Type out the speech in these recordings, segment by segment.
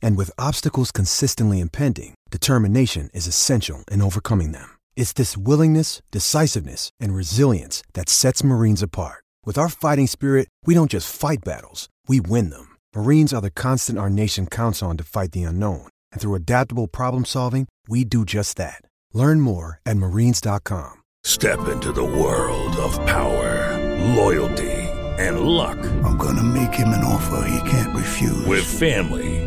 And with obstacles consistently impending, determination is essential in overcoming them. It's this willingness, decisiveness, and resilience that sets Marines apart. With our fighting spirit, we don't just fight battles, we win them. Marines are the constant our nation counts on to fight the unknown. And through adaptable problem solving, we do just that. Learn more at marines.com. Step into the world of power, loyalty, and luck. I'm gonna make him an offer he can't refuse. With family,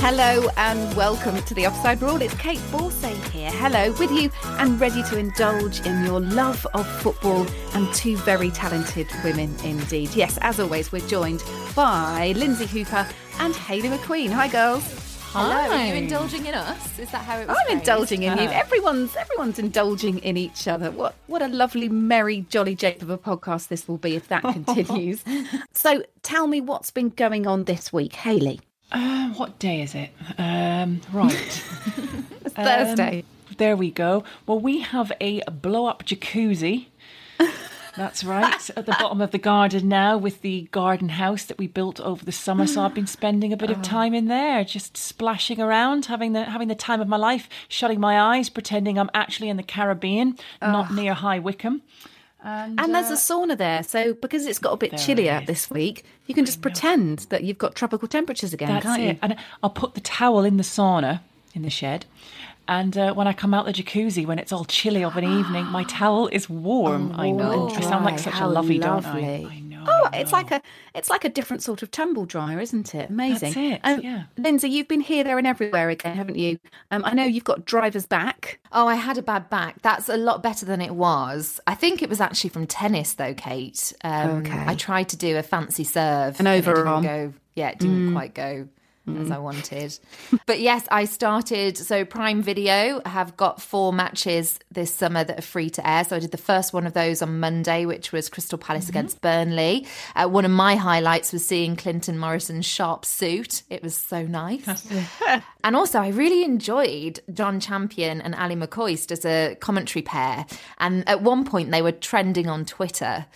Hello and welcome to the Offside Rule. It's Kait Borsay here. Hello, with you and ready to indulge in your love of football and two very talented women indeed. Yes, as always, we're joined by Lynsey Hooper and Hayley McQueen. Hi, girls. Hello. Are you indulging in us? Is that how it was? I'm phrased? indulging in you. Uh-huh. Everyone's everyone's indulging in each other. What what a lovely, merry, jolly jape of a podcast this will be if that continues. so, tell me what's been going on this week, Hayley. Uh, what day is it? Um, right. It's Thursday. Um, there we go. Well, we have a blow up jacuzzi. That's right. At the bottom of the garden now with the garden house that we built over the summer. So I've been spending a bit of time in there, just splashing around, having the having the time of my life, shutting my eyes, pretending I'm actually in the Caribbean, not near High Wycombe. And, And there's a uh, sauna there, so because it's got a bit There chillier this week, you can just pretend that you've got tropical temperatures again, That's can't it. you? And I'll put the towel in the sauna in the shed. And uh, when I come out the jacuzzi, when it's all chilly of an evening, my towel is warm. I know. I sound like such How a lovey, don't lovely. I? I know. Oh, it's like a it's like a different sort of tumble dryer, isn't it? Amazing. That's it, Um, yeah. Lynsey, you've been here, there, and everywhere again, haven't you? Um, I know you've got driver's back. Oh, I had a bad back. That's a lot better than it was. I think it was actually from tennis, though, Kait. Um, Okay. I tried to do a fancy serve. An and it didn't overarm. go. Yeah, it didn't quite go as I wanted. but yes, I started. So Prime Video have got four matches this summer that are free to air. So I did the first one of those on Monday, which was Crystal Palace against Burnley. Uh, one of my highlights was seeing Clinton Morrison's sharp suit. It was so nice. And also, I really enjoyed John Champion and Ali McCoist as a commentary pair. And at one point, they were trending on Twitter.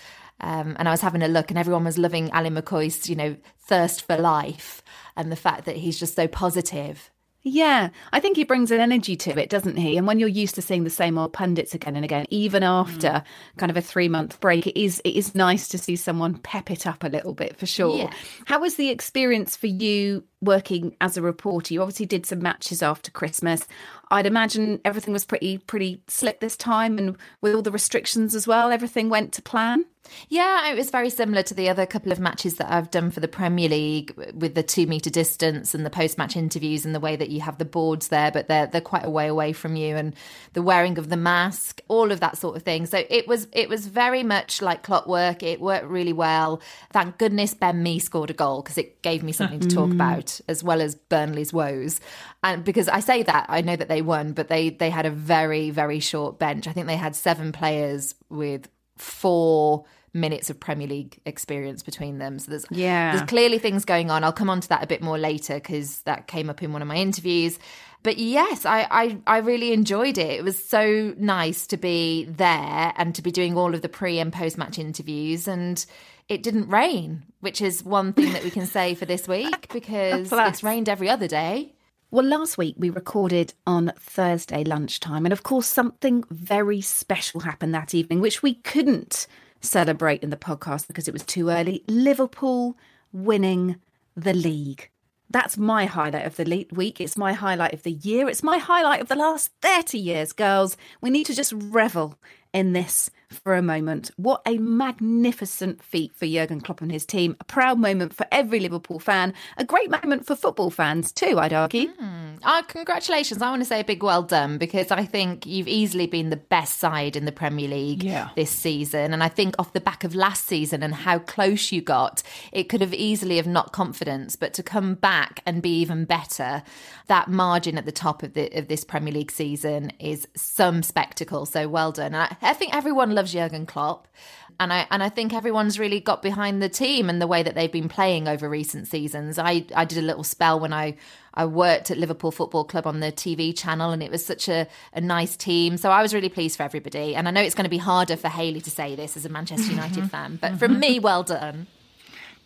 Um, and I was having a look, and everyone was loving Ali McCoist's, you know, thirst for life and the fact that he's just so positive. Yeah, I think he brings an energy to it, doesn't he? And when you're used to seeing the same old pundits again and again, even after mm. kind of a three month break, it is it is nice to see someone pep it up a little bit for sure. Yeah. How was the experience for you working as a reporter? You obviously did some matches after Christmas. I'd imagine everything was pretty pretty slick this time, and with all the restrictions as well, everything went to plan. Yeah, it was very similar to the other couple of matches that I've done for the Premier League with the two meter distance and the post match interviews and the way that you have the boards there, but they're they're quite a way away from you and the wearing of the mask, all of that sort of thing. So it was it was very much like clockwork. It worked really well. Thank goodness Ben Mee scored a goal because it gave me something to talk mm. about as well as Burnley's woes. And because I say that, I know that they won, but they they had a very very short bench. I think they had seven players with four minutes of Premier League experience between them. So there's Yeah. there's clearly things going on. I'll come on to that a bit more later because that came up in one of my interviews. But yes, I, I I really enjoyed it. It was so nice to be there and to be doing all of the pre and post match interviews and it didn't rain, which is one thing that we can say for this week because it's rained every other day. Well, last week we recorded on Thursday lunchtime, and of course, something very special happened that evening, which we couldn't celebrate in the podcast because it was too early. Liverpool winning the league. That's my highlight of the week. It's my highlight of the year. It's my highlight of the last 30 years, girls. We need to just revel in this for a moment. What a magnificent feat for Jurgen Klopp and his team. A proud moment for every Liverpool fan. A great moment for football fans, too, I'd argue. Oh, congratulations. I want to say a big well done because I think you've easily been the best side in the Premier League Yeah. this season. And I think off the back of last season and how close you got, it could have easily have knocked confidence. But to come back and be even better, that margin at the top of, the, of this Premier League season is some spectacle. So well done. I, I think everyone loves Jurgen Klopp. And I and I think everyone's really got behind the team and the way that they've been playing over recent seasons. I, I did a little spell when I, I worked at Liverpool Football Club on the TV channel and it was such a, a nice team. So I was really pleased for everybody. And I know it's going to be harder for Hayley to say this as a Manchester mm-hmm. United fan, but mm-hmm. from me, well done.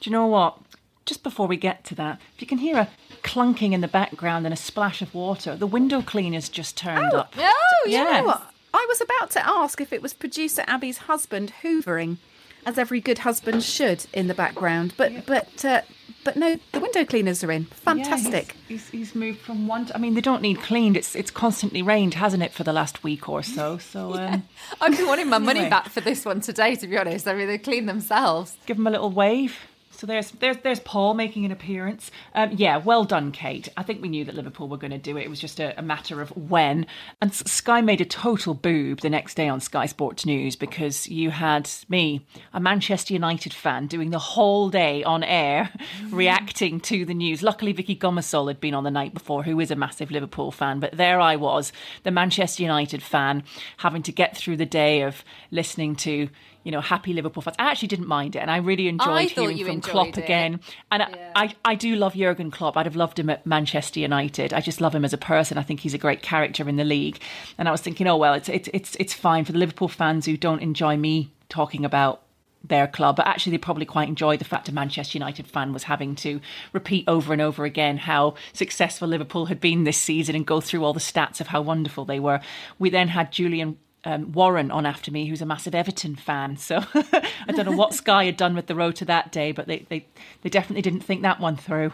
Do you know what? Just before we get to that, if you can hear a clunking in the background and a splash of water, the window cleaner's just turned oh, up. Oh, you Yeah. I was about to ask if it was producer Abby's husband hoovering, as every good husband should, in the background. But but uh, but no, the window cleaners are in. Fantastic. Yeah, he's, he's, he's moved from one. To, I mean, they don't need cleaned. It's it's constantly rained, hasn't it, for the last week or so? So um, I've been wanting my money Anyway. back for this one today, to be honest. I mean, they clean themselves. give them a little wave. So there's there's there's Paul making an appearance. Um, yeah, well done, Kait. I think we knew that Liverpool were going to do it. It was just a, a matter of when. And Sky made a total boob the next day on Sky Sports News because you had me, a Manchester United fan, doing the whole day on air, reacting to the news. Luckily, Vicky Gomersall had been on the night before, who is a massive Liverpool fan. But there I was, the Manchester United fan, having to get through the day of listening to. You know, happy Liverpool fans. I actually didn't mind it, and I really enjoyed I hearing from enjoyed Klopp it. again. And I, I, I do love Jurgen Klopp. I'd have loved him at Manchester United. I just love him as a person. I think he's a great character in the league. And I was thinking, oh well, it's it's it's it's fine for the Liverpool fans who don't enjoy me talking about their club, but actually they probably quite enjoyed the fact a Manchester United fan was having to repeat over and over again how successful Liverpool had been this season and go through all the stats of how wonderful they were. We then had Julian um, Warren on after me, who's a massive Everton fan. So I don't know what Sky had done with the road to that day, but they, they, they definitely didn't think that one through.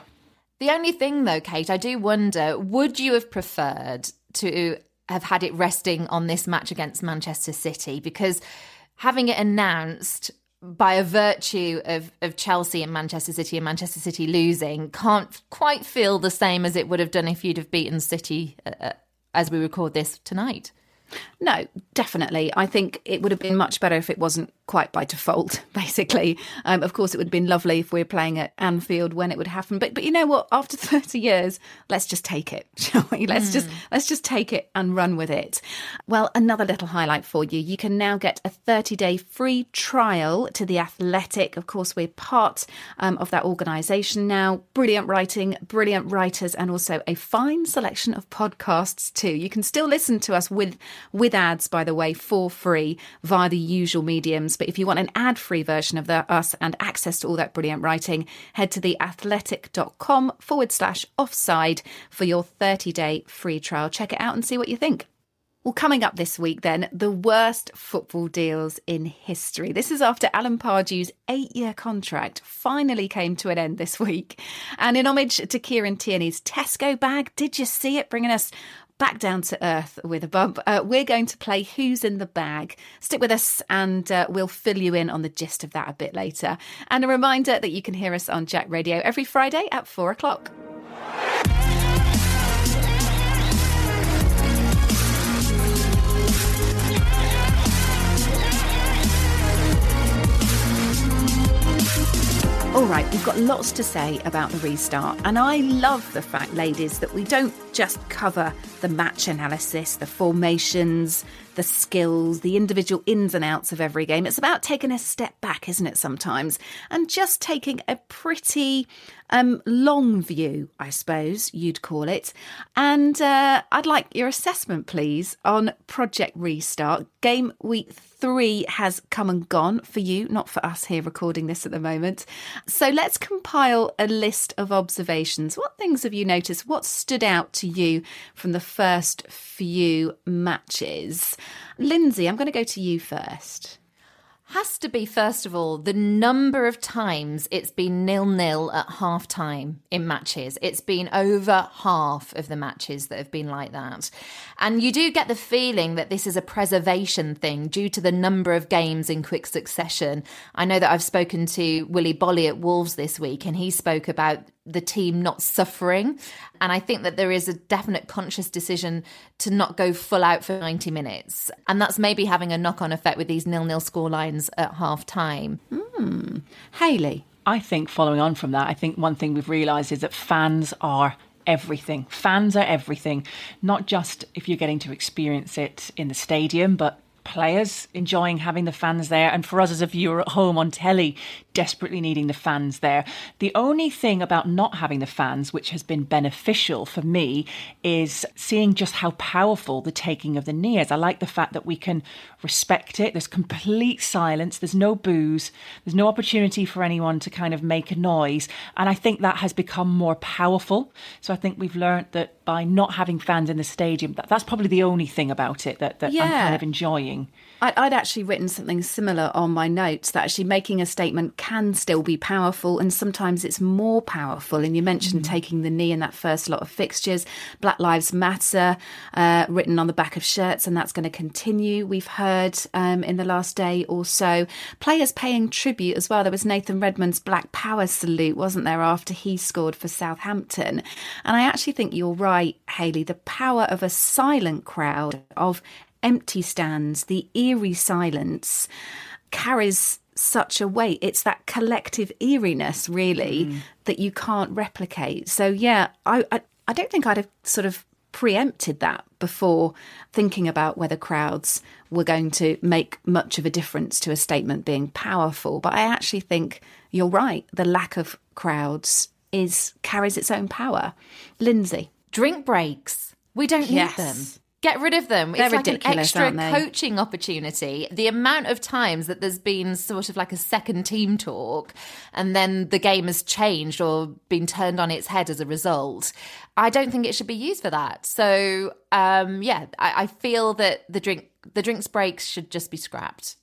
The only thing, though, Kait, I do wonder would you have preferred to have had it resting on this match against Manchester City? Because having it announced by a virtue of, of Chelsea and Manchester City and Manchester City losing can't quite feel the same as it would have done if you'd have beaten City uh, uh, as we record this tonight. No, definitely. I think it would have been much better if it wasn't quite by default, basically. Um, of course, it would have been lovely if we were playing at Anfield when it would happen. But but you know what? After 30 years, let's just take it, shall we? Let's just let's just take it and run with it. Well, another little highlight for you. You can now get a 30-day free trial to The Athletic. Of course, we're part um, of that organisation now. Brilliant writing, brilliant writers, and also a fine selection of podcasts too. You can still listen to us with with ads, by the way, for free via the usual mediums. But if you want an ad free version of the, us and access to all that brilliant writing, head to theathletic.com forward slash offside for your 30 day free trial. Check it out and see what you think. Well, coming up this week, then, the worst football deals in history. This is after Alan Pardew's eight year contract finally came to an end this week. And in homage to Kieran Tierney's Tesco bag, did you see it? Bringing us back down to earth with a bump. Uh, we're going to play Who's in the Bag. Stick with us and uh, we'll fill you in on the gist of that a bit later. And a reminder that you can hear us on Jack Radio every Friday at four o'clock. All right, we've got lots to say about the restart. And I love the fact, ladies, that we don't just cover the match analysis, the formations, the skills, the individual ins and outs of every game. It's about taking a step back, isn't it, sometimes? And just taking a pretty um, long view, I suppose you'd call it. And uh, I'd like your assessment, please, on Project Restart. Game week three has come and gone for you, not for us here recording this at the moment. So let's compile a list of observations. What things have you noticed? What stood out to you from the first few matches? Lynsey, I'm going to go to you first has to be first of all the number of times it's been nil nil at half time in matches. It's been over half of the matches that have been like that. And you do get the feeling that this is a preservation thing due to the number of games in quick succession. I know that I've spoken to Willy Boly at Wolves this week and he spoke about the team not suffering. And I think that there is a definite conscious decision to not go full out for 90 minutes. And that's maybe having a knock on effect with these nil nil score lines at half time. Hmm. Hayley. I think following on from that, I think one thing we've realised is that fans are everything. Fans are everything, not just if you're getting to experience it in the stadium, but players enjoying having the fans there, and for us as a viewer at home on telly, desperately needing the fans there. The only thing about not having the fans, which has been beneficial for me, is seeing just how powerful the taking of the knee is. I like the fact that we can respect it. There's complete silence, there's no booze, there's no opportunity for anyone to kind of make a noise. And I think that has become more powerful. So I think we've learned that by not having fans in the stadium, that, that's probably the only thing about it that, that yeah. I'm kind of enjoying. I'd, I'd actually written something similar on my notes that actually making a statement can still be powerful, and sometimes it's more powerful. And you mentioned mm. taking the knee in that first lot of fixtures. Black Lives Matter uh, written on the back of shirts, and that's going to continue. We've heard um, in the last day or so players paying tribute as well. There was Nathan Redmond's Black Power salute, wasn't there, after he scored for Southampton? And I actually think you're right, Hayley. The power of a silent crowd, of empty stands, the eerie silence carries such a weight. It's that collective eeriness, really, mm. that you can't replicate. So, yeah, I, I, I don't think I'd have sort of preempted that before thinking about whether crowds were going to make much of a difference to a statement being powerful. But I actually think you're right. The lack of crowds is carries its own power. Lynsey. Drink breaks. We don't yes. need them. Get rid of them. They're it's like an extra coaching opportunity. The amount of times that there's been sort of like a second team talk and then the game has changed or been turned on its head as a result, I don't think it should be used for that. So um, yeah, I, I feel that the drink the drinks breaks should just be scrapped.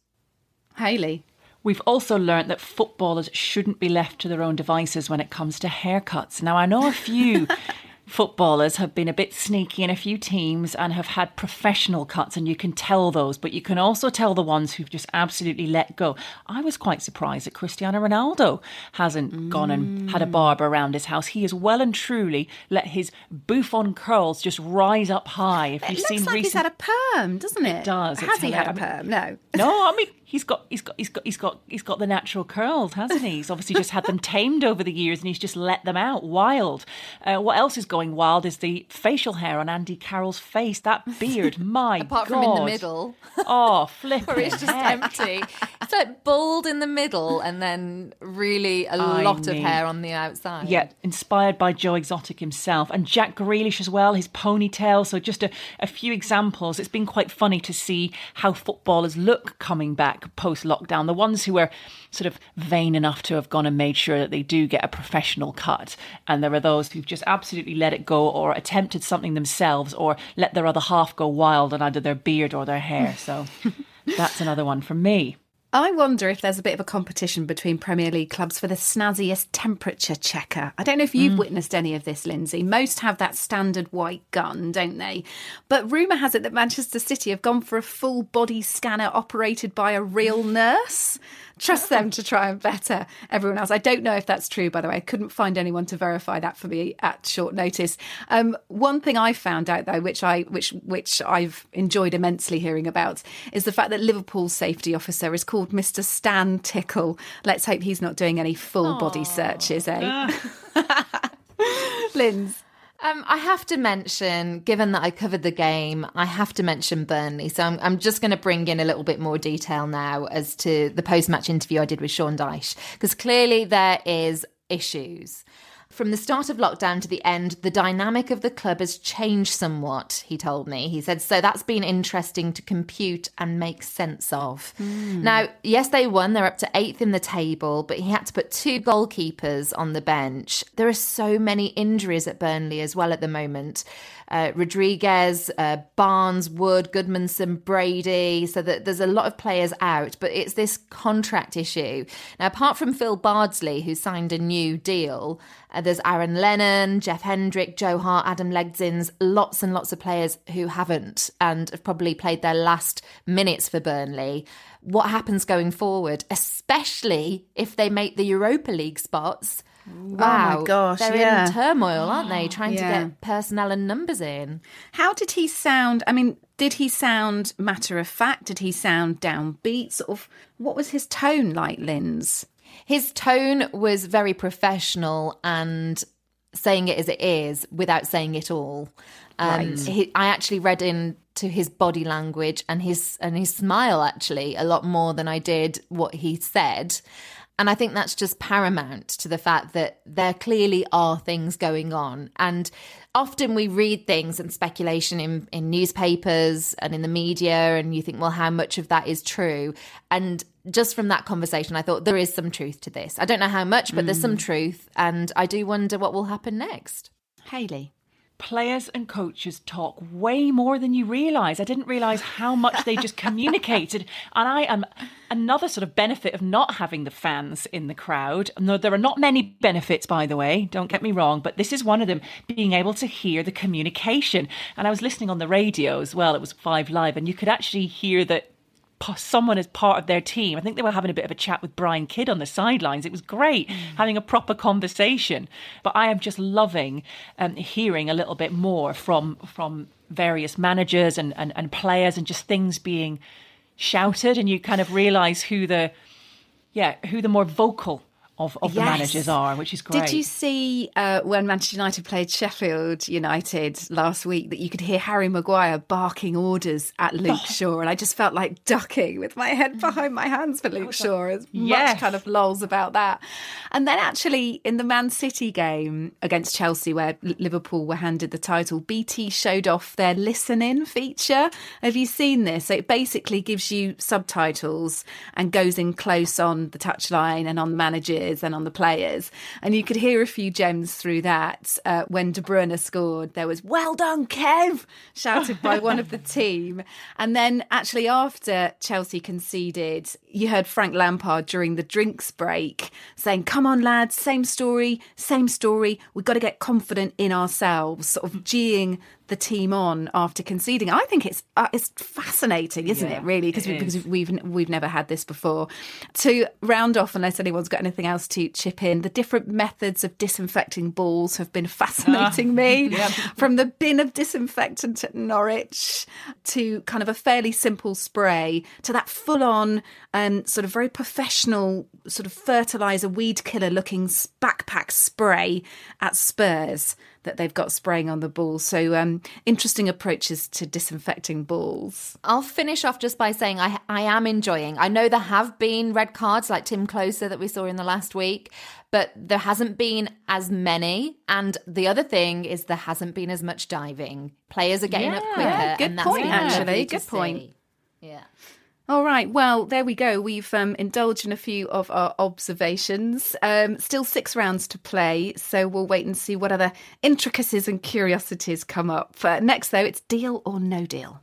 Hayley. We've also learned that footballers shouldn't be left to their own devices when it comes to haircuts. Now, I know a few footballers have been a bit sneaky in a few teams and have had professional cuts, and you can tell those, but you can also tell the ones who've just absolutely let go. I was quite surprised that Cristiano Ronaldo hasn't mm. gone and had a barber around his house. He has well and truly let his Buffon curls just rise up high. If it you've looks seen like recent... he's had a perm, doesn't it? It does. Has he had a perm? No. No, I mean he's got he's got he's got he's got he's got the natural curls, hasn't he? He's obviously just had them tamed over the years, and he's just let them out wild. Uh, what else is going wild is the facial hair on Andy Carroll's face. That beard, my apart God. from in the middle. Oh, flip! Where it's just heck. empty. It's like bald in the middle, and then really a I lot mean, of hair on the outside. Yeah, inspired by Joe Exotic himself, and Jack Grealish as well. His ponytail. So just a, a few examples. It's been quite funny to see how footballers look coming back back post lockdown, the ones who were sort of vain enough to have gone and made sure that they do get a professional cut. And there are those who've just absolutely let it go or attempted something themselves or let their other half go wild on either their beard or their hair. So that's another one from me. I wonder if there's a bit of a competition between Premier League clubs for the snazziest temperature checker. I don't know if you've mm. witnessed any of this, Lynsey. Most have that standard white gun, don't they? But rumour has it that Manchester City have gone for a full body scanner operated by a real nurse trust them to try and better everyone else. I don't know if that's true, by the way. I couldn't find anyone to verify that for me at short notice. Um, one thing I found out though, which I which which I've enjoyed immensely hearing about, is the fact that Liverpool's safety officer is called Mr. Stan Tickle. Let's hope he's not doing any full Aww. body searches, eh? Linz. Um, I have to mention, given that I covered the game, I have to mention Burnley. So I'm, I'm just going to bring in a little bit more detail now as to the post match interview I did with Sean Dyche, because clearly there is issues. From the start of lockdown to the end, the dynamic of the club has changed somewhat, he told me. He said, so that's been interesting to compute and make sense of. Mm. Now, yes, they won. They're up to eighth in the table, but he had to put two goalkeepers on the bench. There are so many injuries at Burnley as well at the moment uh, Rodriguez, uh, Barnes, Wood, Gudmundsson, Brady. So that there's a lot of players out, but it's this contract issue. Now, apart from Phil Bardsley, who signed a new deal, uh, there's Aaron Lennon, Jeff Hendrick, Joe Hart, Adam Legzdins, lots and lots of players who haven't and have probably played their last minutes for Burnley. What happens going forward, especially if they make the Europa League spots? Wow. Oh my gosh. They're yeah. in turmoil, aren't they? Trying Yeah. to get personnel and numbers in. How did he sound? I mean, did he sound matter of fact? Did he sound downbeat? Sort of, what was his tone like, Linz? His tone was very professional and saying it as it is without saying it all. Um, Right. he, I actually read into his body language and his and his smile actually a lot more than I did what he said. And I think that's just paramount to the fact that there clearly are things going on. And often we read things and speculation in, in newspapers and in the media, and you think, well, how much of that is true? And just from that conversation, I thought there is some truth to this. I don't know how much, but there's some mm. truth. And I do wonder what will happen next. Hayley. Players and coaches talk way more than you realise. I didn't realise how much they just communicated. And I am another sort of benefit of not having the fans in the crowd. No, there are not many benefits, by the way, don't get me wrong, but this is one of them being able to hear the communication. And I was listening on the radio as well, it was Five Live, and you could actually hear that someone as part of their team. I think they were having a bit of a chat with Brian Kidd on the sidelines. It was great having a proper conversation. But I am just loving um, hearing a little bit more from from various managers and, and, and players and just things being shouted and you kind of realise who the yeah, who the more vocal of, of the managers are, which is great. Did you see uh, when Manchester United played Sheffield United last week that you could hear Harry Maguire barking orders at Luke Shaw? And I just felt like ducking with my head behind my hands for Luke Shaw. As Yes. much kind of lols about that. And then actually in the Man City game against Chelsea, where Liverpool were handed the title, BT showed off their listening feature. Have you seen this? So it basically gives you subtitles and goes in close on the touchline and on the managers and on the players. And you could hear a few gems through that. Uh, when De Bruyne scored, there was "Well done, Kev!" shouted by one of the team. And then actually after Chelsea conceded, you heard Frank Lampard during the drinks break saying, "Come on, lads, same story, same story. We've got to get confident in ourselves." Sort of geeing the team on after conceding. I think it's uh, it's fascinating, isn't Yeah, it? Really, because it we, because we've, we've never had this before. To round off, unless anyone's got anything else to chip in, the different methods of disinfecting balls have been fascinating me. From the bin of disinfectant at Norwich to kind of a fairly simple spray to that full on um, sort of very professional sort of fertilizer weed killer looking backpack spray at Spurs that they've got spraying on the balls. So um, interesting approaches to disinfecting balls. I'll finish off just by saying I I am enjoying. I know there have been red cards like Tim Closer that we saw in the last week, but there hasn't been as many. And the other thing is there hasn't been as much diving. Players are getting up quicker. good and that's point, actually. Good point. see. Yeah. All right. Well, there we go. We've um, indulged in a few of our observations. Um, still six rounds to play, so we'll wait and see what other intricacies and curiosities come up. Uh, next, though, it's deal or no deal.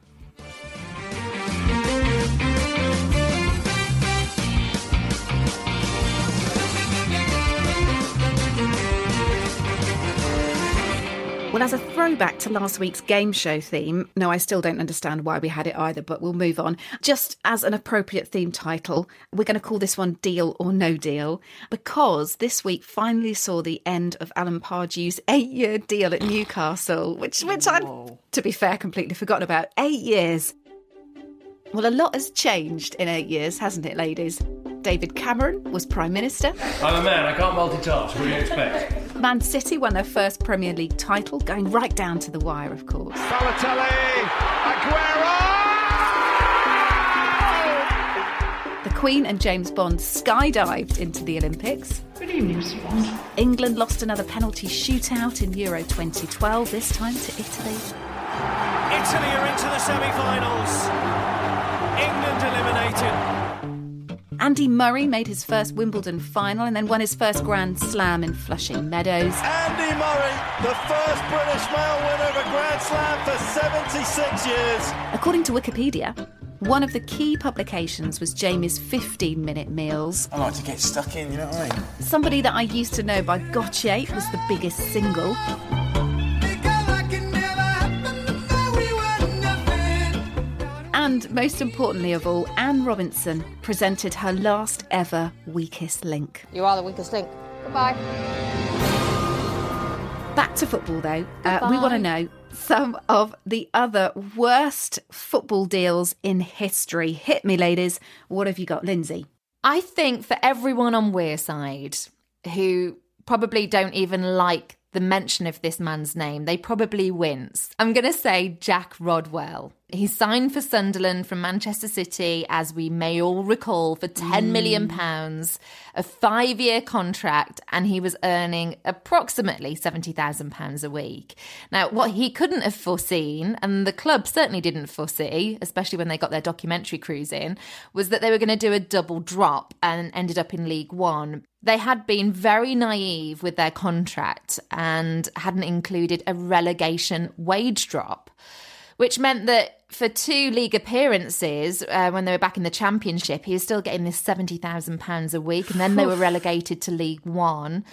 Well, as a throwback to last week's game show theme, no, I still don't understand why we had it either, but we'll move on. Just as an appropriate theme title, we're going to call this one Deal or No Deal, because this week finally saw the end of Alan Pardew's eight year deal at Newcastle, which, which I'd, to be fair, completely forgotten about. Eight years. Well, a lot has changed in eight years, hasn't it, ladies? David Cameron was Prime Minister. I'm a man, I can't multitask. What do you expect? Man City won their first Premier League title, going right down to the wire, of course. Balotelli, Aguero! The Queen and James Bond skydived into the Olympics. Good evening, Mr. Bond. England lost another penalty shootout in Euro 2012, this time to Italy. Italy are into the semi-finals. England eliminated. Andy Murray made his first Wimbledon final and then won his first Grand Slam in Flushing Meadows. Andy Murray, the first British male winner of a Grand Slam for 76 years. According to Wikipedia, one of the key publications was Jamie's 15 minute meals. I like to get stuck in, you know what I mean? Somebody that I used to know by Gotye was the biggest single. And most importantly of all, Anne Robinson presented her last ever Weakest Link. You are the weakest link. Goodbye. Back to football though. Uh, we want to know some of the other worst football deals in history. Hit me, ladies. What have you got, Lynsey? I think for everyone on Wearside who probably don't even like the mention of this man's name, they probably wince. I'm going to say Jack Rodwell. He signed for Sunderland from Manchester City, as we may all recall, for £10 mm. million pounds, a five year contract, and he was earning approximately £70,000 a week. Now, what he couldn't have foreseen, and the club certainly didn't foresee, especially when they got their documentary crews in, was that they were going to do a double drop and ended up in League One. They had been very naive with their contract and hadn't included a relegation wage drop which meant that for two league appearances, uh, when they were back in the championship, he was still getting this £70,000 a week. And then they were relegated to League One.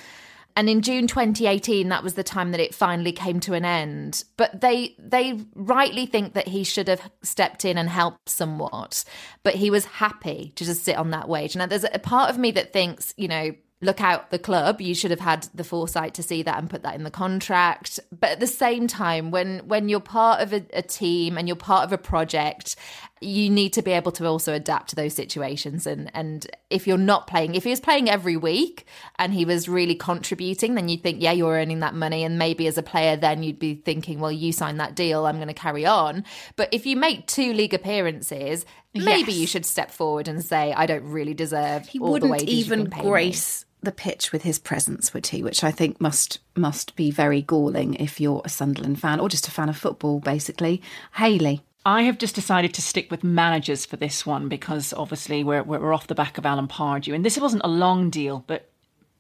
And in June 2018, that was the time that it finally came to an end. But they they rightly think that he should have stepped in and helped somewhat. But he was happy to just sit on that wage. Now, there's a part of me that thinks, you know, look out the club you should have had the foresight to see that and put that in the contract but at the same time when when you're part of a, a, team and you're part of a project you need to be able to also adapt to those situations and and if you're not playing if he was playing every week and he was really contributing then you'd think yeah you're earning that money and maybe as a player then you'd be thinking well you signed that deal i'm going to carry on but if you make two league appearances maybe Yes. you should step forward and say i don't really deserve He all the wouldn't even been me." grace the pitch with his presence, would he? Which I think must must be very galling if you're a Sunderland fan or just a fan of football, basically. Hayley. I have just decided to stick with managers for this one because obviously we're, we're off the back of Alan Pardew. And this wasn't a long deal, but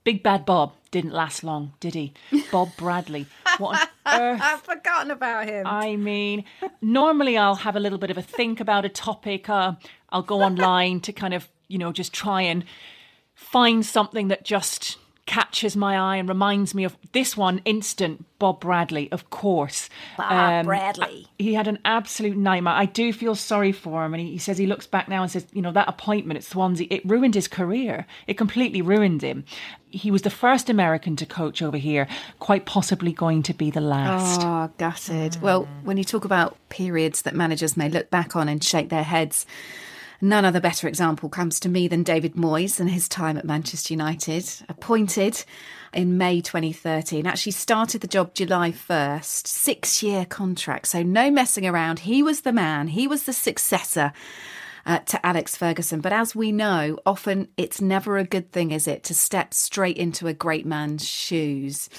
Big Bad Bob didn't last long, did he? Bob Bradley. What on earth? I've forgotten about him. I mean, normally I'll have a little bit of a think about a topic. Uh, I'll go online to kind of, you know, just try and find something that just catches my eye and reminds me of this one instant Bob Bradley, of course. Um, Bob Bradley. He had an absolute nightmare. I do feel sorry for him. And he, he says he looks back now and says, you know, that appointment at Swansea, it ruined his career. It completely ruined him. He was the first American to coach over here, quite possibly going to be the last. Oh, gutted. Well, when you talk about periods that managers may look back on and shake their heads, none other better example comes to me than David Moyes and his time at Manchester United. Appointed in May 2013, actually started the job July 1st, six year contract, so no messing around. He was the man, he was the successor. Uh, to Alex Ferguson. But as we know, often it's never a good thing, is it, to step straight into a great man's shoes.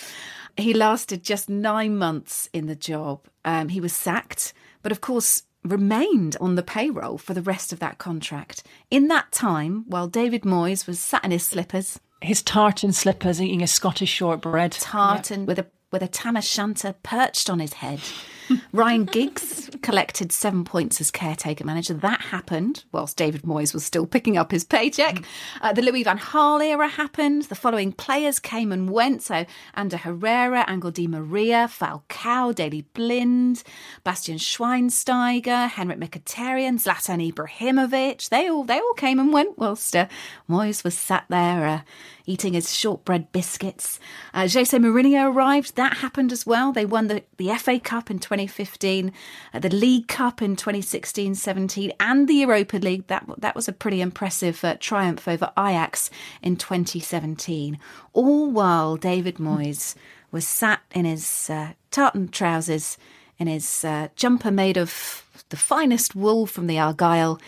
He lasted just nine months in the job. Um, he was sacked, but of course, remained on the payroll for the rest of that contract. In that time, while David Moyes was sat in his slippers, His tartan slippers, eating a Scottish shortbread. tartan with a with a tam o' shanter perched on his head. Ryan Giggs collected seven points as caretaker manager. That happened whilst David Moyes was still picking up his paycheck. Uh, the Louis Van Gaal era happened. The following players came and went. So Ander Herrera, Angel Di Maria, Falcao, Daley Blind, Bastian Schweinsteiger, Henrikh Mkhitaryan, Zlatan Ibrahimovic. They all they all came and went whilst uh, Moyes was sat there uh, eating his shortbread biscuits. Uh, Jose Mourinho arrived. That happened as well. They won the, the FA Cup in 2015, uh, the League Cup in 2016-17, and the Europa League. That that was a pretty impressive uh, triumph over Ajax in 2017. All while David Moyes was sat in his uh, tartan trousers, in his uh, jumper made of the finest wool from the Argyle,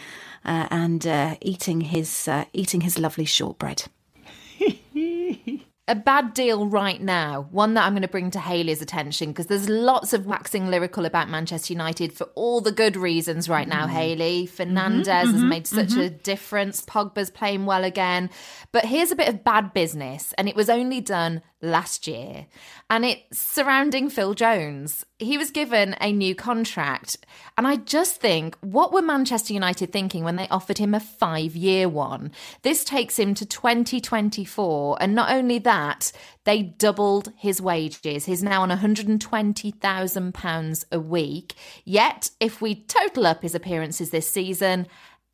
uh, and uh, eating his eating his lovely shortbread a bad deal right now, one that I'm going to bring to Hayley's attention because there's lots of waxing lyrical about Manchester United for all the good reasons right now, mm. Hayley. Fernandes mm-hmm, has mm-hmm, made such mm-hmm. a difference. Pogba's playing well again. But here's a bit of bad business, and it was only done last year, and it's surrounding Phil Jones. He was given a new contract, and I just think, what were Manchester United thinking when they offered him a five year one? This takes him to 2024, and not only that, they doubled his wages. He's now on £120,000 a week. Yet, if we total up his appearances this season,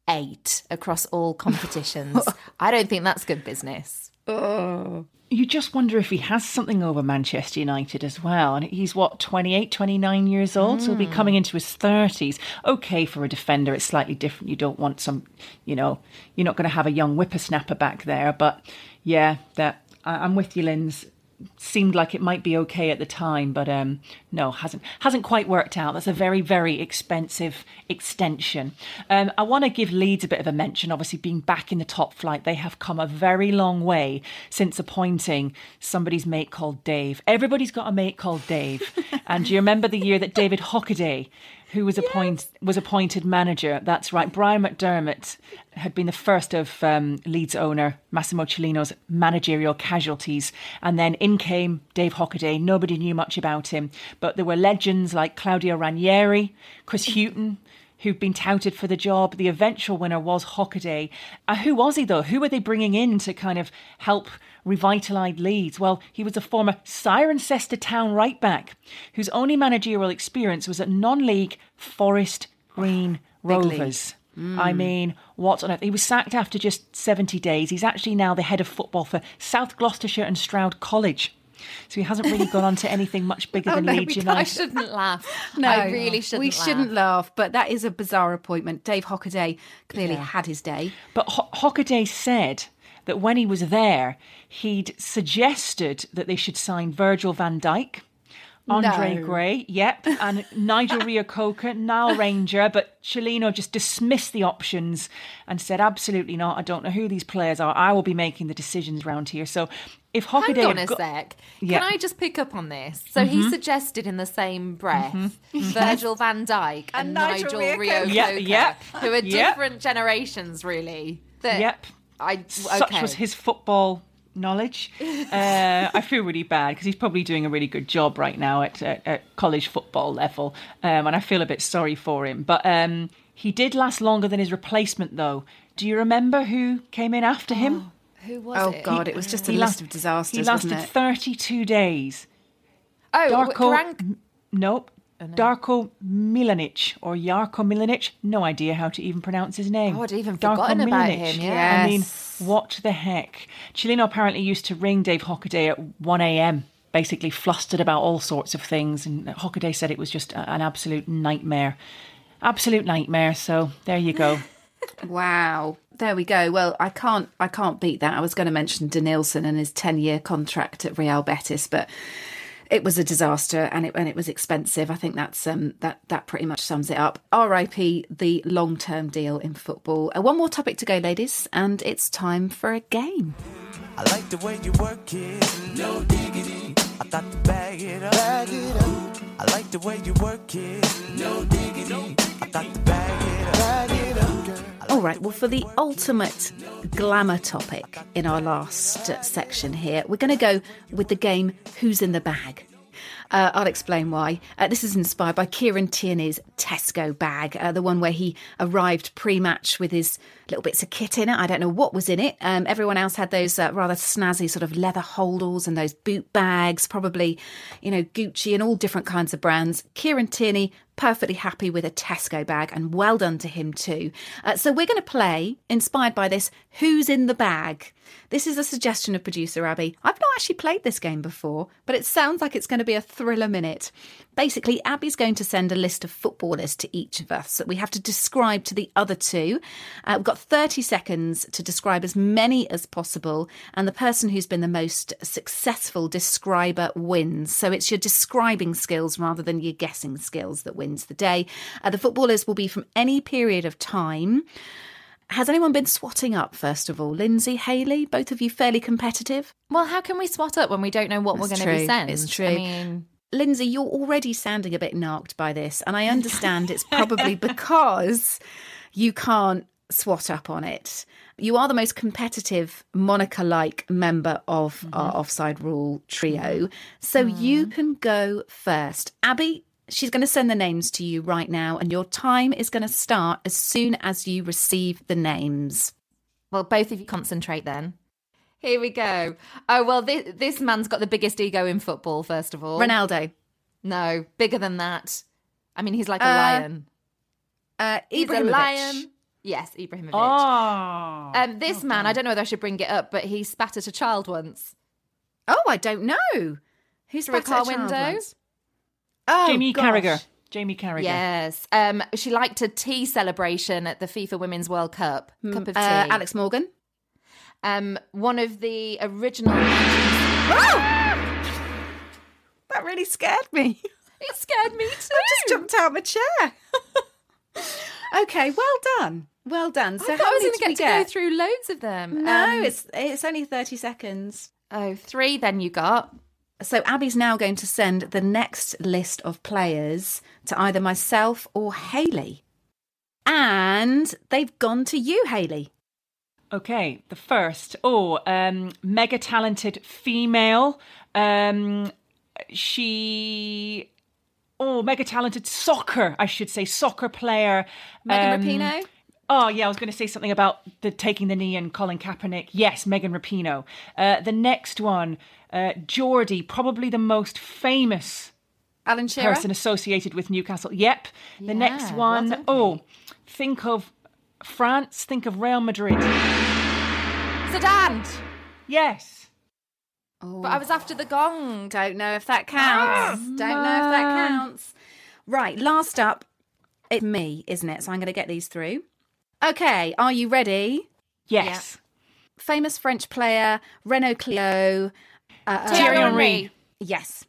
eight across all competitions. I don't think that's good business. Oh you just wonder if he has something over Manchester United as well. And he's what, 28, 29 years old? Mm. So he'll be coming into his 30s. Okay, for a defender, it's slightly different. You don't want some, you know, you're not going to have a young whippersnapper back there. But yeah, that I'm with you, Linz seemed like it might be okay at the time, but um, no, hasn't hasn't quite worked out. That's a very very expensive extension. Um, I want to give Leeds a bit of a mention. Obviously, being back in the top flight, they have come a very long way since appointing somebody's mate called Dave. Everybody's got a mate called Dave, and do you remember the year that David Hockaday who was appointed yes. was appointed manager. That's right. Brian McDermott had been the first of um, Leeds owner Massimo Cellino's managerial casualties, and then in came Dave Hockaday. Nobody knew much about him, but there were legends like Claudio Ranieri, Chris Hughton, who'd been touted for the job. The eventual winner was Hockaday. Uh, who was he though? Who were they bringing in to kind of help revitalise Leeds? Well, he was a former Cirencester Town right back whose only managerial experience was at non-league Forest Green Rovers. Mm. I mean, what on earth? He was sacked after just 70 days. He's actually now the head of football for South Gloucestershire and Stroud College. So he hasn't really gone on to anything much bigger oh, than no, Leeds United. I shouldn't laugh. No, I really shouldn't. We laugh. shouldn't laugh, but that is a bizarre appointment. Dave Hockaday clearly yeah. had his day. But Ho- Hockaday said that when he was there, he'd suggested that they should sign Virgil van Dijk Andre no. Gray, yep, and Nigel Reo-Coker, Nile Ranger, but Cellino just dismissed the options and said, absolutely not. I don't know who these players are. I will be making the decisions around here. So if Hockaday... Hang on a sec. Yeah. Can I just pick up on this? So mm-hmm. he suggested in the same breath mm-hmm. Virgil van Dijk and, and Nigel, Nigel Reo-Coker, yep, yep. who are different yep. generations, really. That yep. I, okay. Such was his football knowledge. Uh, I feel really bad because he's probably doing a really good job right now at, at, at college football level, um, and I feel a bit sorry for him. But um, he did last longer than his replacement, though. Do you remember who came in after him? Oh, who was oh, it? Oh God, it was just a he list last, of disasters. He lasted thirty-two days. Oh, Darko, Karan- nope. No. Darko Milanic or Jarko Milanic. No idea how to even pronounce his name. Oh, I'd even Darko forgotten Milanic. about him. Yeah, I mean, what the heck? Cellino apparently used to ring Dave Hockaday at 1 a.m., basically flustered about all sorts of things. And Hockaday said it was just an absolute nightmare. Absolute nightmare. So there you go. wow. There we go. Well, I can't I can't beat that. I was going to mention Denilson and his 10-year contract at Real Betis, but it was a disaster and it and it was expensive. I think that's um, that that pretty much sums it up. R.I.P. the long term deal in football. Uh, one more topic to go, ladies, and it's time for a game. I like the way you work it, no diggity. I got to bag it up. Bag it up. I like the way you work it, no diggity. I got to bag All right, well, for the ultimate glamour topic in our last section here, we're going to go with the game Who's in the Bag? Uh, I'll explain why. Uh, this is inspired by Kieran Tierney's Tesco bag, uh, the one where he arrived pre match with his little bits of kit in it. I don't know what was in it. Um, everyone else had those uh, rather snazzy sort of leather holdalls and those boot bags, probably, you know, Gucci and all different kinds of brands. Kieran Tierney perfectly happy with a Tesco bag, and well done to him too. Uh, so we're going to play, inspired by this, Who's in the Bag? This is a suggestion of producer Abby. I've not actually played this game before, but it sounds like it's going to be a thriller minute. Basically, Abby's going to send a list of footballers to each of us that we have to describe to the other two. Uh, we've got 30 seconds to describe as many as possible, and the person who's been the most successful describer wins. So it's your describing skills rather than your guessing skills that wins the day. Uh, the footballers will be from any period of time. Has anyone been swatting up, first of all? Lynsey, Hayley, both of you fairly competitive? Well, how can we swat up when we don't know what That's we're going to be sent? It's true. I mean, Lynsey, you're already sounding a bit narked by this, and I understand it's probably because you can't swat up on it. You are the most competitive Monica like member of our offside rule trio, so you can go first. Abby, she's going to send the names to you right now, and your time is going to start as soon as you receive the names. well, both of you concentrate then. Here we go. Oh, well, this, this man's got the biggest ego in football, first of all. Ronaldo. No, bigger than that. I mean, he's like a Uh, lion. Uh, He's a lion. Yes, Ibrahimovic. Oh. Um, this man, I don't know whether I should bring it up, but he spat at a child once Oh, I don't know. Who's through a spat car at child window. once? Oh, Jamie gosh. Carragher. Jamie Carragher. Yes. Um, she liked a tea celebration at the FIFA Women's World Cup. Cup of tea. Uh, Alex Morgan. Um, one of the original. That really scared me. It scared me too. I just jumped out of my chair. okay, well done. Well done. So I thought how I was many going to did we get to go through loads of them. No, Um, it's it's only 30 seconds. oh three. Then you got. So Abby's now going to send the next list of players to either myself or Hayley. And they've gone to you, Hayley. Okay, the first. Oh, um, mega talented female. Um, she. Oh, mega talented soccer, I should say, soccer player. Megan Um, Rapinoe. Oh yeah, I was going to say something about the taking the knee and Colin Kaepernick. Yes, Megan Rapinoe. Uh, the next one, uh, Geordie, probably the most famous Alan Shearer. person associated with Newcastle. Yep. The Yeah, next one, done, oh, think of France. Think of Real Madrid. Zidane. Yes. But I was after the gong. Don't know if that counts. Don't know if that counts. Right, last up, it's me, isn't it? So I'm going to get these through. Okay, are you ready? Yes. Famous French player, Renault Clio. Uh, Thierry uh, Henry. Yes.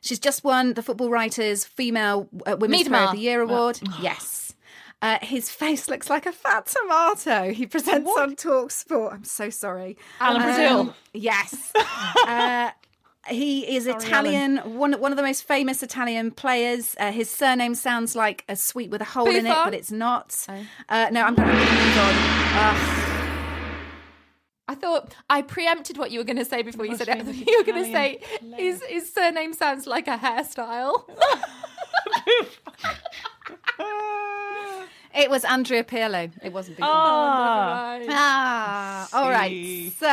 She's just won the Football Writers Female uh, Women's Player of the Year award. yes. Uh, his face looks like a fat tomato. He presents on Talk Sport. I'm so sorry. Alan Um, Brazil. Yes. uh, he is Sorry, Italian, one one of the most famous Italian players. Uh, his surname sounds like a sweet with a hole in it, but it's not. Uh, no, I'm going to move on. Ugh. I thought I preempted what you were going to say before you said it. You were going to say Italian his his surname sounds like a hairstyle. It was Andrea Pirlo. It wasn't Buffon. Ah. Ah, all right. So,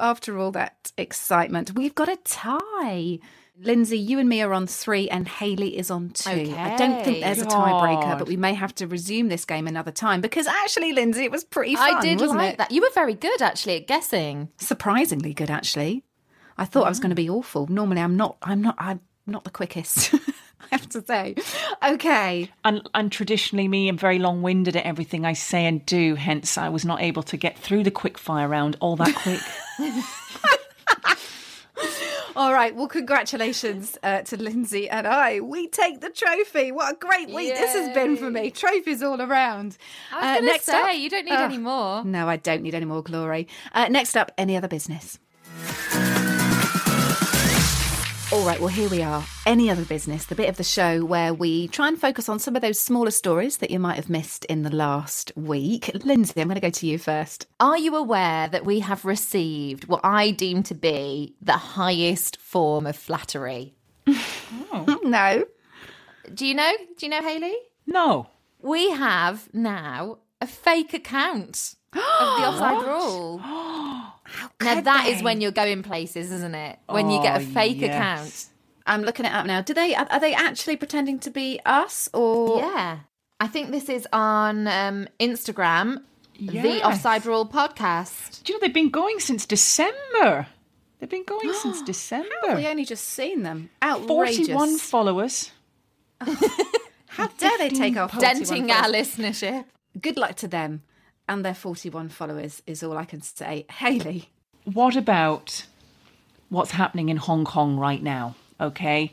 after all that excitement, we've got a tie. Lynsey, you and me are on three, and Hayley is on two. I don't think Okay. there's a tiebreaker, but we may have to resume this game another time because actually, Lynsey, it was pretty fun. I did wasn't like it? that. You were very good actually at guessing. Surprisingly good, actually. I thought I was going to be awful. Normally, I'm not. I'm not. I'm not the quickest. I have to say. Okay. And, and traditionally, me, I'm very long winded at everything I say and do, hence, I was not able to get through the quick fire round all that quick. All right. Well, congratulations uh, to Lynsey and I. We take the trophy. What a great week this has been for me. Trophies all around. I was Uh, going to next say up- you don't need Ugh. any more. No, I don't need any more glory. Uh, next up, any other business? All right, well, here we are. Any other business, the bit of the show where we try and focus on some of those smaller stories that you might have missed in the last week. Lynsey, I'm going to go to you first. Are you aware that we have received what I deem to be the highest form of flattery? Oh. No. Do you know? Do you know, Hayley? no. We have now a fake account of the offside rule. now that is they? when you're going places, isn't it? When you get a Oh, fake yes. account. I'm looking it up now. Do they are, are they actually pretending to be us or Yeah. I think this is on um, Instagram, the Offside Rule podcast. Do you know they've been going since December? They've been going since December. How have we only just seen them? Outrageous. 41 followers. How dare they take our 41 denting our listenership. Good luck to them and their 41 followers is all I can say. Hayley. What about what's happening in Hong Kong right now? Okay.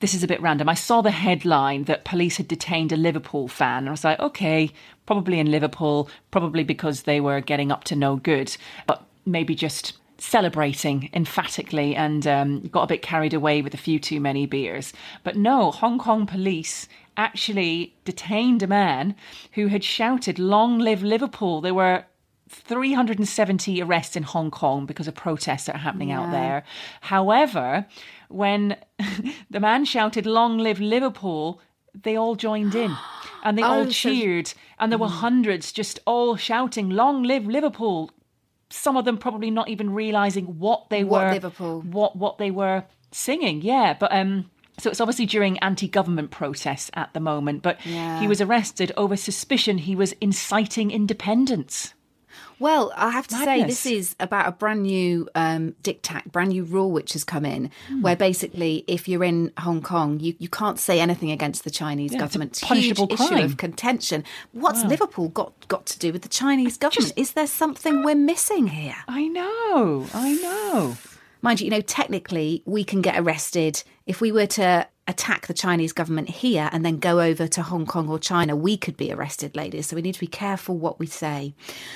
This is a bit random. I saw the headline that police had detained a Liverpool fan. And I was like, okay, probably in Liverpool, probably because they were getting up to no good, but maybe just celebrating emphatically and um, got a bit carried away with a few too many beers. But no, Hong Kong police actually detained a man who had shouted, Long live Liverpool. There were 370 arrests in Hong Kong because of protests that are happening out there. However, when the man shouted, Long live Liverpool, they all joined in and they Oh, all so- cheered. And there were hundreds just all shouting, Long live Liverpool. Some of them probably not even realizing what they What were Liverpool? what what they were singing. Yeah, but um so it's obviously during anti-government protests at the moment, but Yeah. he was arrested over suspicion he was inciting independence. Well, I have to say, this is about a brand new um, diktat, brand new rule which has come in, Hmm. where basically, if you're in Hong Kong, you, you can't say anything against the Chinese Yeah, it's a government. punishable Huge issue crime. of contention. What's Wow. Liverpool got got to do with the Chinese government? is there something we're missing here? I know, I know. Mind you, you know, technically, we can get arrested if we were to attack the Chinese government here and then go over to Hong Kong or China. We could be arrested, ladies. So we need to be careful what we say.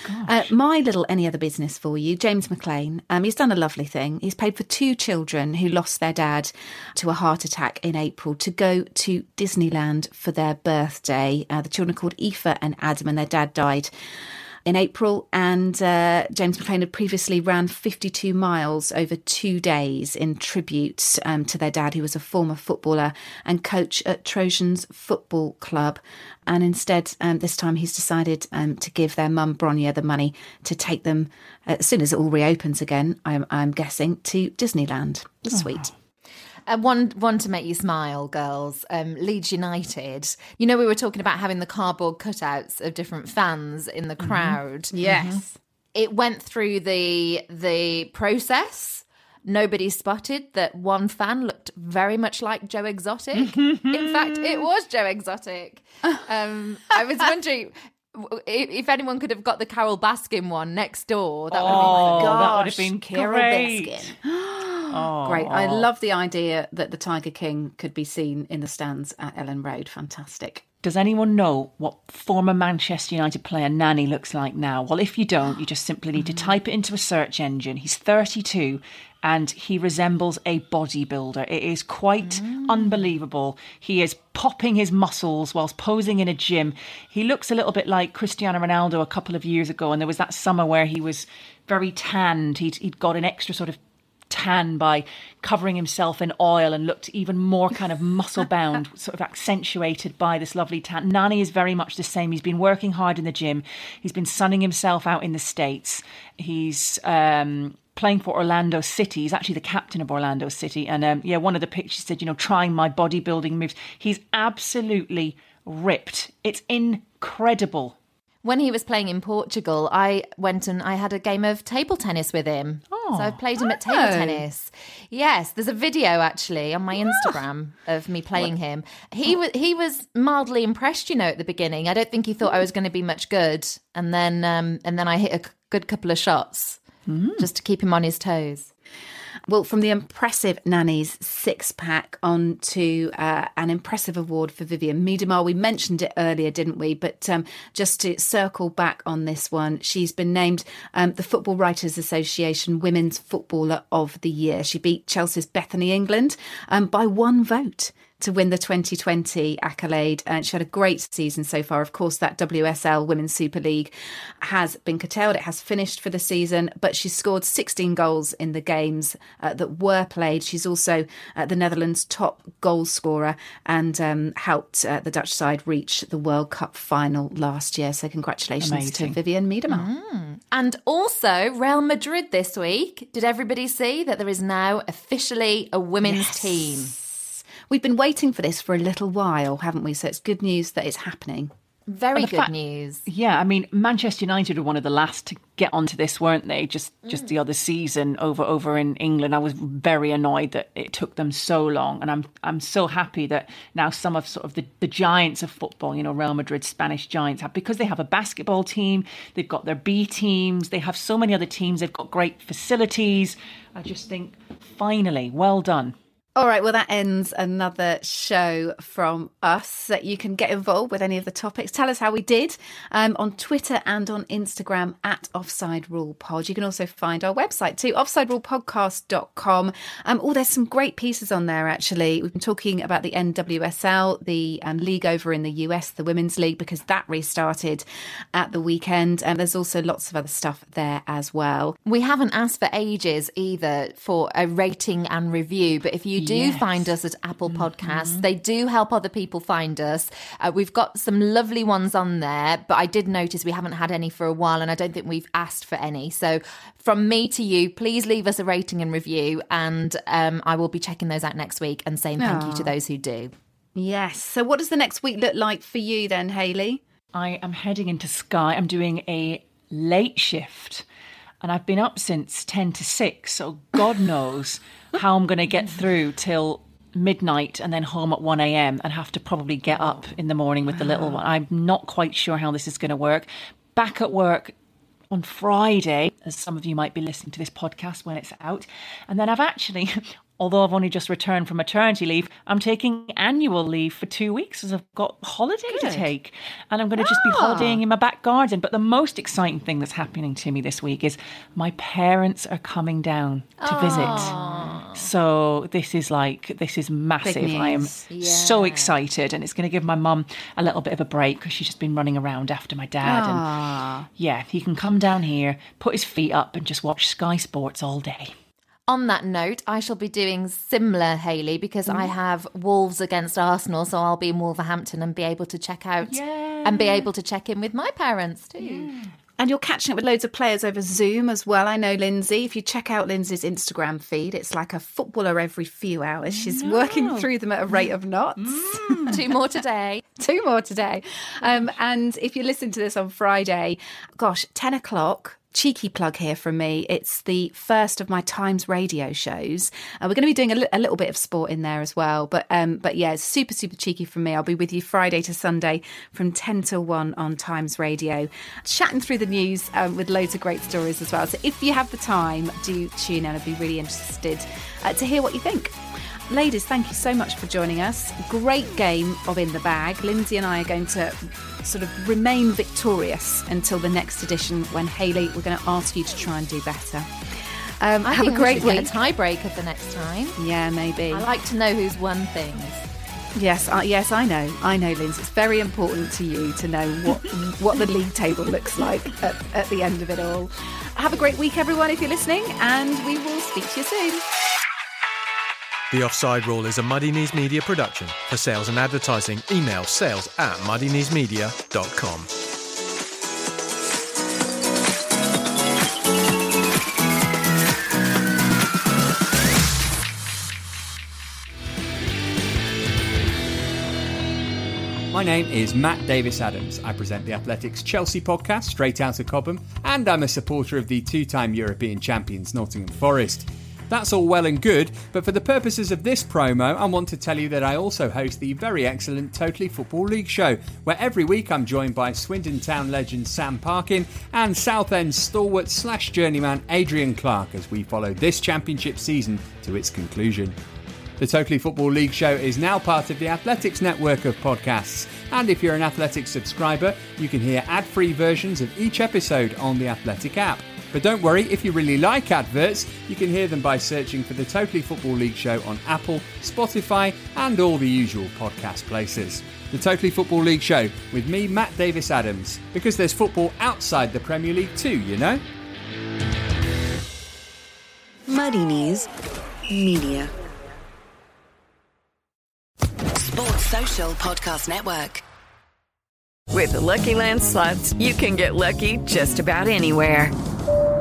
Uh, my little any other business for you, James McLean. Um, he's done a lovely thing. He's paid for two children who lost their dad to a heart attack in April to go to Disneyland for their birthday. Uh, the children are called Aoife and Adam, and their dad died in April, and uh, James McLean had previously ran 52 miles over two days in tribute um, to their dad, who was a former footballer and coach at Trojans Football Club. And instead, um, this time he's decided um, to give their mum Bronya the money to take them uh, as soon as it all reopens again. I'm, I'm guessing to Disneyland. Sweet. Uh, one one to make you smile, girls. Um, Leeds United. You know, we were talking about having the cardboard cutouts of different fans in the crowd. Yes. It went through the the process. Nobody spotted that one fan looked very much like Joe Exotic. in fact, it was Joe Exotic. Um, I was wondering. W- If if anyone could have got the Carole Baskin one next door, that would have Oh, been that would have been Carol great. Baskin. Oh, Great. I oh. love the idea that the Tiger King could be seen in the stands at Elland Road. Fantastic. Does anyone know what former Manchester United player Nani looks like now? Well, if you don't, you just simply need to mm. type it into a search engine. He's 32 and he resembles a bodybuilder. It is quite unbelievable. He is popping his muscles whilst posing in a gym. He looks a little bit like Cristiano Ronaldo a couple of years ago, and there was that summer where he was very tanned. He'd, he'd got an extra sort of tan by covering himself in oil and looked even more kind of muscle bound, sort of accentuated by this lovely tan. Nani is very much the same. He's been working hard in the gym. He's been sunning himself out in the States. He's um, playing for Orlando City. He's actually the captain of Orlando City. And um, yeah, one of the pictures said, you know, trying my bodybuilding moves. He's absolutely ripped. It's incredible. When he was playing in Portugal, I went and I had a game of table tennis with him. Oh, so I've played him at table Oh. tennis. Yes, there's a video actually on my Instagram of me playing him. He was he was mildly impressed, you know, at the beginning. I don't think he thought I was going to be much good, and then um, and then I hit a good couple of shots just to keep him on his toes. Well, from the impressive Nani's six pack on to uh, an impressive award for Vivianne Miedema. We mentioned it earlier, didn't we? But um, just to circle back on this one, she's been named um, the Football Writers Association Women's Footballer of the Year. She beat Chelsea's Bethany England um, by one vote to win the 2020 accolade. And she had a great season so far. Of course, that WSL Women's Super League has been curtailed. It has finished for the season, but she scored 16 goals in the games uh, that were played. She's also uh, the Netherlands' top goal scorer and um, helped uh, the Dutch side reach the World Cup final last year. So, congratulations Amazing. to Vivianne Miedema. And also Real Madrid this week. Did everybody see that there is now officially a women's team? We've been waiting for this for a little while, haven't we? So, it's good news that it's happening. Very good fact, news. Yeah, I mean, Manchester United were one of the last to get onto this, weren't they? Just just mm. the other season over over in England. I was very annoyed that it took them so long, and I'm I'm so happy that now some of sort of the, the giants of football, you know, Real Madrid, Spanish giants, have because they have a basketball team, they've got their B teams, they have so many other teams, they've got great facilities. I just think, finally, well done. All right, well, that ends another show from us. That you can get involved with any of the topics. Tell us how we did um, on Twitter and on Instagram at Offside Rule Pod. You can also find our website too, offsiderulepodcast.com. Um, oh, there's some great pieces on there, actually. We've been talking about the NWSL, the um, league over in the US, the Women's League, because that restarted at the weekend. And there's also lots of other stuff there as well. We haven't asked for ages either for a rating and review, but if you do yes. find us at Apple Podcasts. Mm-hmm. They do help other people find us. Uh, we've got some lovely ones on there, but I did notice we haven't had any for a while, and I don't think we've asked for any. So, from me to you, please leave us a rating and review, and um, I will be checking those out next week and saying thank Aww. you to those who do. Yes. So, what does the next week look like for you then, Hayley? I am heading into Sky. I'm doing a late shift and I've been up since 10 to 6, so God knows how I'm going to get through till midnight and then home at 1 a.m. and have to probably get up in the morning with the little one. I'm not quite sure how this is going to work. Back at work on Friday, as some of you might be listening to this podcast when it's out. And then I've actually although I've only just returned from maternity leave, I'm taking annual leave for two weeks as I've got holiday Good. to take. And I'm going to just be ah. holidaying in my back garden. But the most exciting thing that's happening to me this week is my parents are coming down to Aww. visit. So this is like, this is massive. I am yeah. so excited. And it's going to give my mum a little bit of a break because she's just been running around after my dad. Aww. And yeah, he can come down here, put his feet up, and just watch Sky Sports all day on that note, I shall be doing similar, Hayley, because mm. I have Wolves against Arsenal, so I'll be in Wolverhampton and be able to check out yeah. and be able to check in with my parents too. Yeah. And you're catching up with loads of players over Zoom as well. I know Lynsey. If you check out Lynsey's Instagram feed, it's like a footballer every few hours. She's no. working through them at a rate of knots. Mm. Two more today. Two more today. Um, and if you listen to this on Friday, gosh, 10 o'clock, cheeky plug here from me. It's the first of my Times radio shows. Uh, we're going to be doing a, li- a, little bit of sport in there as well. But um, but yeah, it's super, super cheeky from me. I'll be with you Friday to Sunday from 10 till 1 on Times Radio, chatting through the news um, with loads of great stories as well. So if you have the time, do tune in. I'd be really interested uh, to hear what you think. Ladies, thank you so much for joining us. Great game of In the Bag. Lynsey and I are going to sort of remain victorious until the next edition when Hayley, we're going to ask you to try and do better. Um, I have a great we week. Get a tiebreaker for next time. Yeah, maybe. I like to know who's won things. Yes, uh, yes, I know, I know, Lynsey. It's very important to you to know what what the league table looks like at, at the end of it all. Have a great week, everyone, if you're listening, and we will speak to you soon. The Offside Rule is a Muddy Knees Media production. For sales and advertising, email sales at muddykneesmedia.com. My name is Matt Davies Adams. I present the Athletics Chelsea podcast, Straight Out of Cobham, and I'm a supporter of the two time European champions Nottingham Forest. That's all well and good, but for the purposes of this promo, I want to tell you that I also host the very excellent Totally Football League show, where every week I'm joined by Swindon Town legend Sam Parkin and Southend stalwart slash journeyman Adrian Clarke as we follow this championship season to its conclusion. The Totally Football League show is now part of the Athletics network of podcasts, and if you're an Athletics subscriber, you can hear ad free versions of each episode on the Athletic app. But don't worry, if you really like adverts, you can hear them by searching for the Totally Football League show on Apple, Spotify, and all the usual podcast places. The Totally Football League show with me, Matt Davies Adams, because there's football outside the Premier League too, you know? Muddy Knees Media. Sports Social Podcast Network. With the Lucky Land slots, you can get lucky just about anywhere.